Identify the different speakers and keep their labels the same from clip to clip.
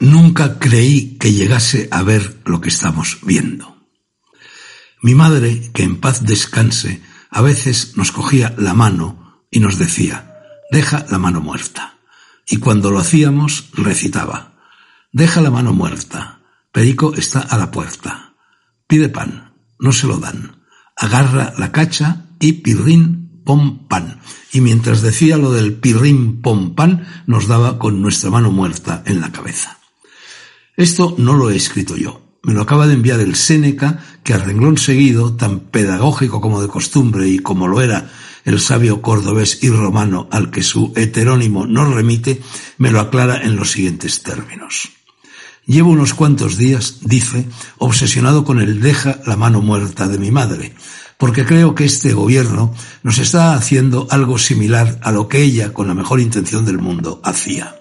Speaker 1: Nunca creí que llegase a ver lo que estamos viendo. Mi madre, que en paz descanse, a veces nos cogía la mano y nos decía, deja la mano muerta. Y cuando lo hacíamos, recitaba, deja la mano muerta, Perico está a la puerta, pide pan, no se lo dan, agarra la cacha y pirrín pom pan. Y mientras decía lo del pirrín pom pan, nos daba con nuestra mano muerta en la cabeza. Esto no lo he escrito yo. Me lo acaba de enviar el Séneca, que al renglón seguido, tan pedagógico como de costumbre y como lo era el sabio cordobés y romano al que su heterónimo nos remite, me lo aclara en los siguientes términos. Llevo unos cuantos días, dice, obsesionado con el deja la mano muerta de mi madre, porque creo que este gobierno nos está haciendo algo similar a lo que ella, con la mejor intención del mundo, hacía.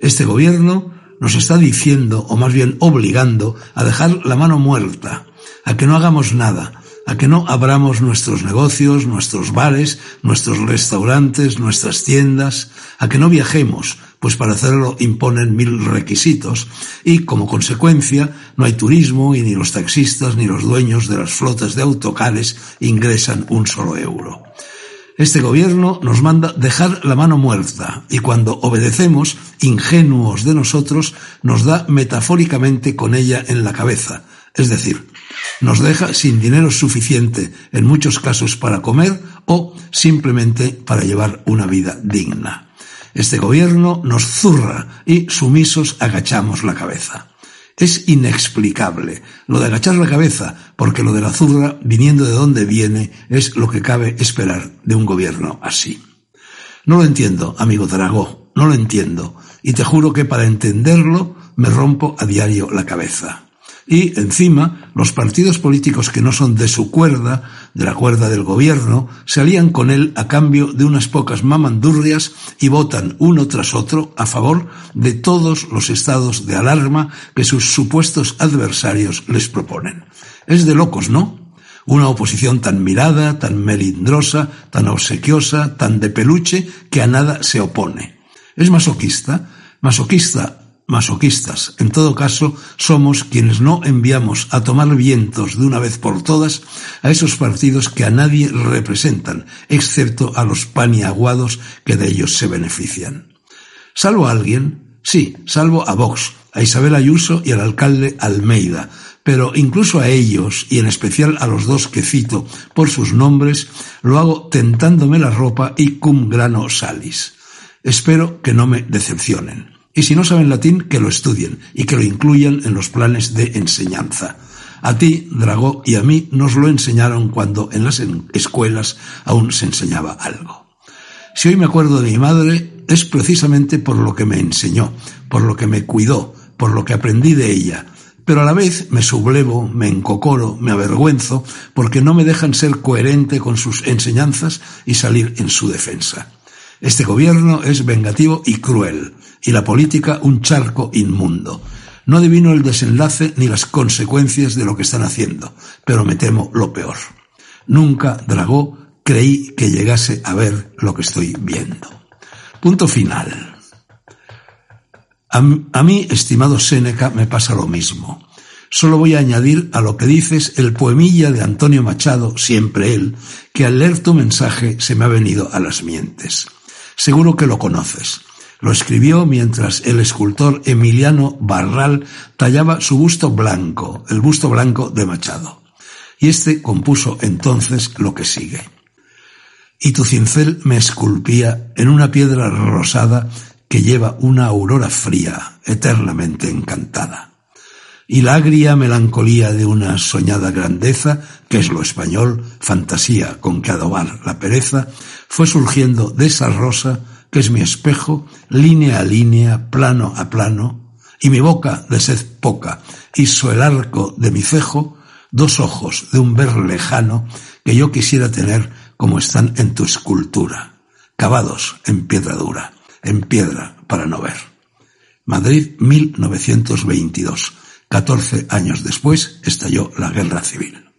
Speaker 1: Este gobierno nos está diciendo, o más bien obligando, a dejar la mano muerta, a que no hagamos nada, a que no abramos nuestros negocios, nuestros bares, nuestros restaurantes, nuestras tiendas, a que no viajemos, pues para hacerlo imponen mil requisitos y como consecuencia no hay turismo y ni los taxistas ni los dueños de las flotas de autocares ingresan un solo euro. Este gobierno nos manda dejar la mano muerta y cuando obedecemos, ingenuos de nosotros, nos da metafóricamente con ella en la cabeza, es decir, nos deja sin dinero suficiente en muchos casos para comer o simplemente para llevar una vida digna. Este gobierno nos zurra y sumisos agachamos la cabeza. Es inexplicable lo de agachar la cabeza, porque lo de la zurra, viniendo de donde viene, es lo que cabe esperar de un gobierno así. No lo entiendo, amigo Dragó, no lo entiendo, y te juro que para entenderlo me rompo a diario la cabeza. Y, encima, los partidos políticos que no son de su cuerda, de la cuerda del gobierno, se alían con él a cambio de unas pocas mamandurrias y votan uno tras otro a favor de todos los estados de alarma que sus supuestos adversarios les proponen. Es de locos, ¿no? Una oposición tan mirada, tan melindrosa, tan obsequiosa, tan de peluche, que a nada se opone. Es masoquista, masoquista masoquistas. En todo caso, somos quienes no enviamos a tomar vientos de una vez por todas a esos partidos que a nadie representan, excepto a los paniaguados que de ellos se benefician. Salvo a alguien, sí, salvo a Vox, a Isabel Ayuso y al alcalde Almeida, pero incluso a ellos, y en especial a los dos que cito por sus nombres, lo hago tentándome la ropa y cum grano salis. Espero que no me decepcionen. Y si no saben latín, que lo estudien y que lo incluyan en los planes de enseñanza. A ti, Dragó, y a mí nos lo enseñaron cuando en las escuelas aún se enseñaba algo. Si hoy me acuerdo de mi madre, es precisamente por lo que me enseñó, por lo que me cuidó, por lo que aprendí de ella, pero a la vez me sublevo, me encocoro, me avergüenzo, porque no me dejan ser coherente con sus enseñanzas y salir en su defensa. Este gobierno es vengativo y cruel, y la política un charco inmundo. No adivino el desenlace ni las consecuencias de lo que están haciendo, pero me temo lo peor. Nunca, Dragó, creí que llegase a ver lo que estoy viendo. Punto final. A, mí, estimado Séneca, me pasa lo mismo. Solo voy a añadir a lo que dices el poemilla de Antonio Machado, siempre él, que al leer tu mensaje se me ha venido a las mientes. Seguro que lo conoces. Lo escribió mientras el escultor Emiliano Barral tallaba su busto blanco, el busto blanco de Machado. Y este compuso entonces lo que sigue. Y tu cincel me esculpía en una piedra rosada que lleva una aurora fría, eternamente encantada. Y la agria melancolía de una soñada grandeza, que es lo español, fantasía con que adobar la pereza, fue surgiendo de esa rosa que es mi espejo, línea a línea, plano a plano, y mi boca de sed poca, hizo el arco de mi cejo, dos ojos de un ver lejano que yo quisiera tener como están en tu escultura, cavados en piedra dura, en piedra para no ver. Madrid, 1922. Catorce años después estalló la guerra civil.